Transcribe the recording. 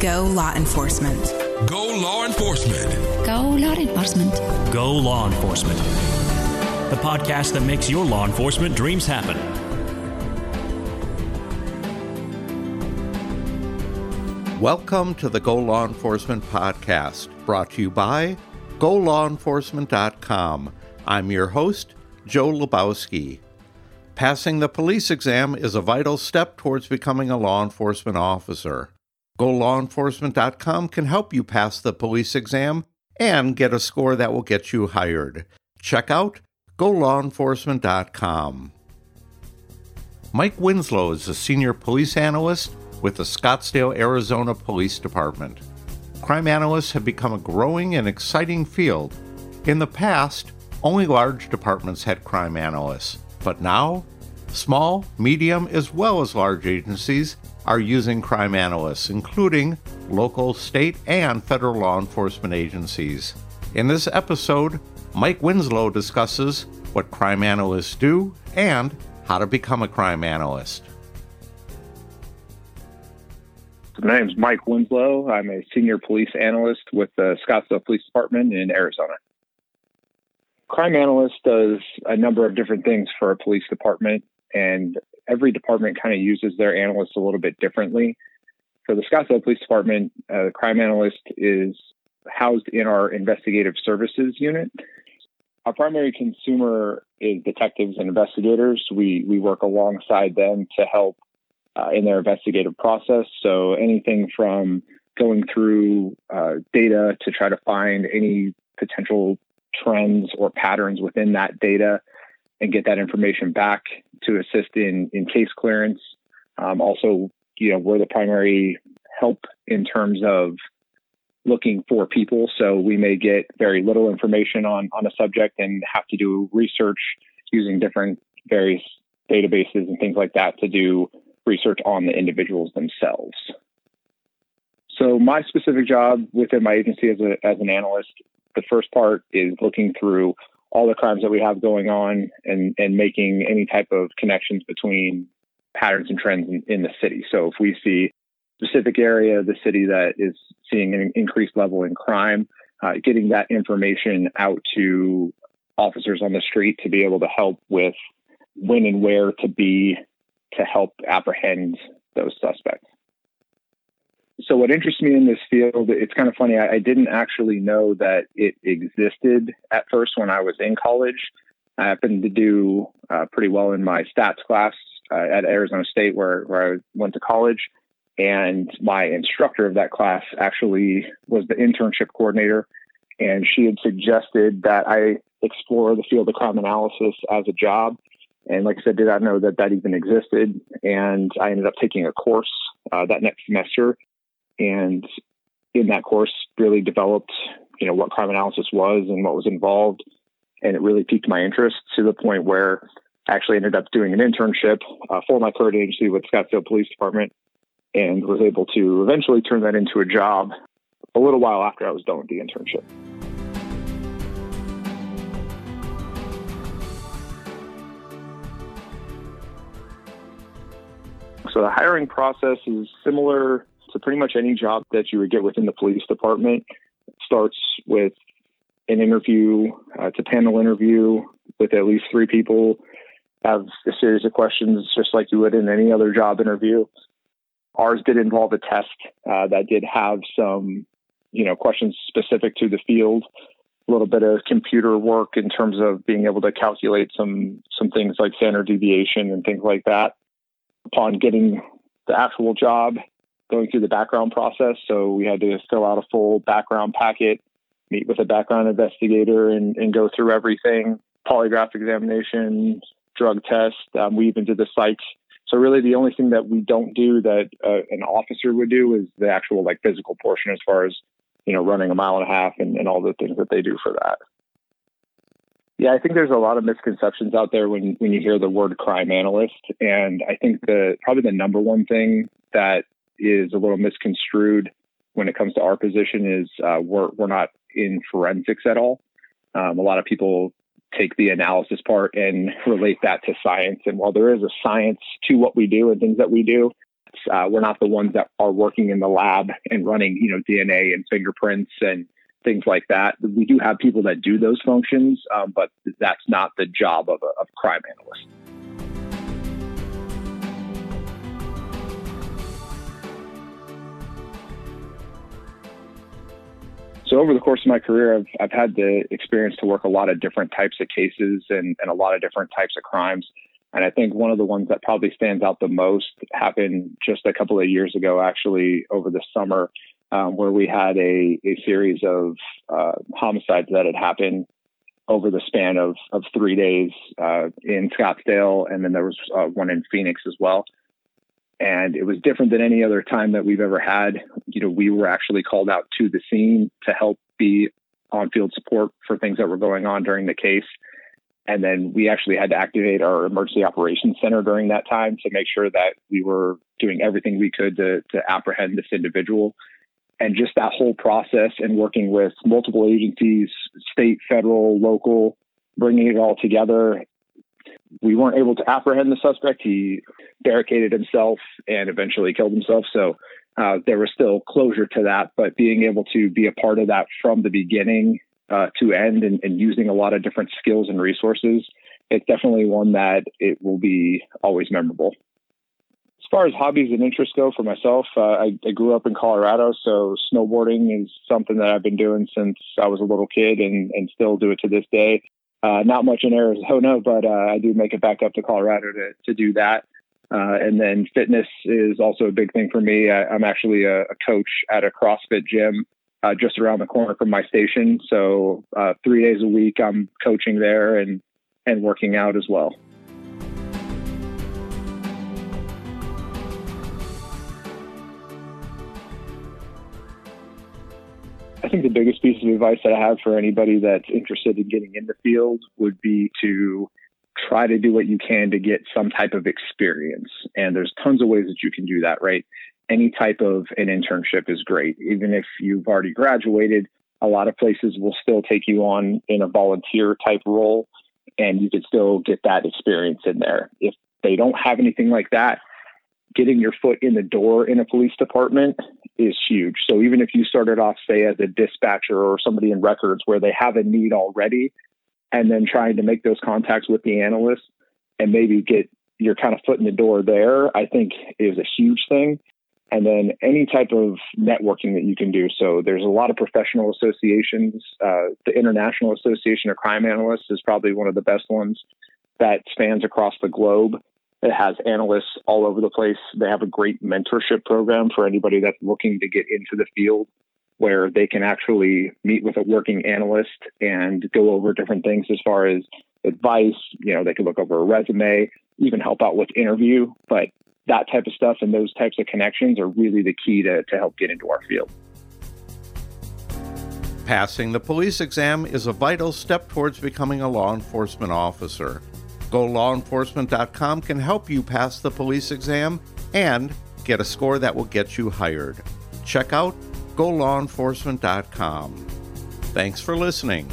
Go Law Enforcement. Go Law Enforcement. Go Law Enforcement. Go Law Enforcement. The podcast that makes your law enforcement dreams happen. Welcome to the Go Law Enforcement Podcast, brought to you by GoLawEnforcement.com. I'm your host, Joe Lebowski. Passing the police exam is a vital step towards becoming a law enforcement officer. GoLawEnforcement.com can help you pass the police exam and get a score that will get you hired. Check out GoLawEnforcement.com. Mike Winslow is a senior police analyst with the Scottsdale, Arizona Police Department. Crime analysts have become a growing and exciting field. In the past, only large departments had crime analysts, but now, small, medium, as well as large agencies are using crime analysts, including local, state, and federal law enforcement agencies. In this episode, Mike Winslow discusses what crime analysts do and how to become a crime analyst. My name is Mike Winslow. I'm a senior police analyst with the Scottsdale Police Department in Arizona. Crime analyst does a number of different things for a police department, and every department kind of uses their analysts a little bit differently. For the Scottsdale Police Department, uh, the crime analyst is housed in our investigative services unit. Our primary consumer is detectives and investigators. We we work alongside them to help uh, in their investigative process. So anything from going through uh, data to try to find any potential trends or patterns within that data and get that information back to assist in in case clearance. Um, also, you know, we're the primary help in terms of looking for people. So we may get very little information on on a subject and have to do research using different various databases and things like that to do research on the individuals themselves. So my specific job within my agency as, a, as an analyst, the first part is looking through all the crimes that we have going on and, and making any type of connections between patterns and trends in, in the city. So if we see specific area of the city that is seeing an increased level in crime, uh, getting that information out to officers on the street to be able to help with when and where to be to help apprehend those suspects. What interests me in this field, it's kind of funny. I, I, didn't actually know that it existed at first when I was in college. I happened to do uh, pretty well in my stats class uh, at Arizona State, where, where I went to college. And my instructor of that class actually was the internship coordinator. And she had suggested that I explore the field of crime analysis as a job. And like I said, did not know that that even existed. And I ended up taking a course uh, that next semester. And in that course, really developed, you know, what crime analysis was and what was involved. And it really piqued my interest to the point where I actually ended up doing an internship uh, for my current agency with Scottsdale Police Department and was able to eventually turn that into a job a little while after I was done with the internship. So the hiring process is similar to pretty much any job that you would get within the police department. Starts with an interview, uh, it's a panel interview with at least three people, have a series of questions just like you would in any other job interview. Ours did involve a test uh, that did have some, you know, questions specific to the field, a little bit of computer work in terms of being able to calculate some some things like standard deviation and things like that upon getting the actual job, going through the background process. So we had to fill out a full background packet, meet with a background investigator, and, and go through everything polygraph examination, drug test. Um, we even did the psych. So really, the only thing that we don't do that uh, an officer would do is the actual like physical portion, as far as you know, running a mile and a half and, and all the things that they do for that. Yeah, I think there's a lot of misconceptions out there when when you hear the word crime analyst, and I think the probably the number one thing that is a little misconstrued when it comes to our position is uh, we're we're not in forensics at all. Um, a lot of people take the analysis part and relate that to science, and while there is a science to what we do and things that we do, Uh, we're not the ones that are working in the lab and running, you know, DNA and fingerprints and things like that. We do have people that do those functions, um, but that's not the job of a of crime analyst. Over the course of my career, I've, I've had the experience to work a lot of different types of cases and, and a lot of different types of crimes. And I think one of the ones that probably stands out the most happened just a couple of years ago, actually over the summer, um, where we had a, a series of uh, homicides that had happened over the span of, of three days uh, in Scottsdale. And then there was uh, one in Phoenix as well. And it was different than any other time that we've ever had. You know, we were actually called out to the scene to help be on field support for things that were going on during the case. And then we actually had to activate our emergency operations center during that time to make sure that we were doing everything we could to, to apprehend this individual. And just that whole process and working with multiple agencies, state, federal, local, bringing it all together. We weren't able to apprehend the suspect. He barricaded himself and eventually killed himself. So uh, there was still closure to that, but being able to be a part of that from the beginning uh, to end and, and, using a lot of different skills and resources, it's definitely one that it will be always memorable. As far as hobbies and interests go for myself, uh, I, I, grew up in Colorado, so snowboarding is something that I've been doing since I was a little kid and, and still do it to this day. Uh, not much in Arizona, but uh, I do make it back up to Colorado to, to do that. Uh, and then fitness is also a big thing for me. I, am actually a, a, coach at a CrossFit gym uh, just around the corner from my station. So uh, three days a week, I'm coaching there and and working out as well. I think the biggest piece of advice that I have for anybody that's interested in getting in the field would be to try to do what you can to get some type of experience. And there's tons of ways that you can do that, right? any type of an internship is great. Even if you've already graduated, a lot of places will still take you on in a volunteer type role and you could still get that experience in there. If they don't have anything like that, getting your foot in the door in a police department is huge. So even if you started off, say, as a dispatcher or somebody in records where they have a need already, and then trying to make those contacts with the analyst and maybe get your kind of foot in the door there, I think is a huge thing and then any type of networking that you can do. So there's a lot of professional associations. Uh, the International Association of Crime Analysts is probably one of the best ones that spans across the globe. It has analysts all over the place. They have a great mentorship program for anybody that's looking to get into the field where they can actually meet with a working analyst and go over different things as far as advice. You know, they can look over a resume, even help out with interview. But that type of stuff and those types of connections are really the key to, to help get into our field. Passing the police exam is a vital step towards becoming a law enforcement officer. GoLawEnforcement.com can help you pass the police exam and get a score that will get you hired. Check out GoLawEnforcement.com. Thanks for listening.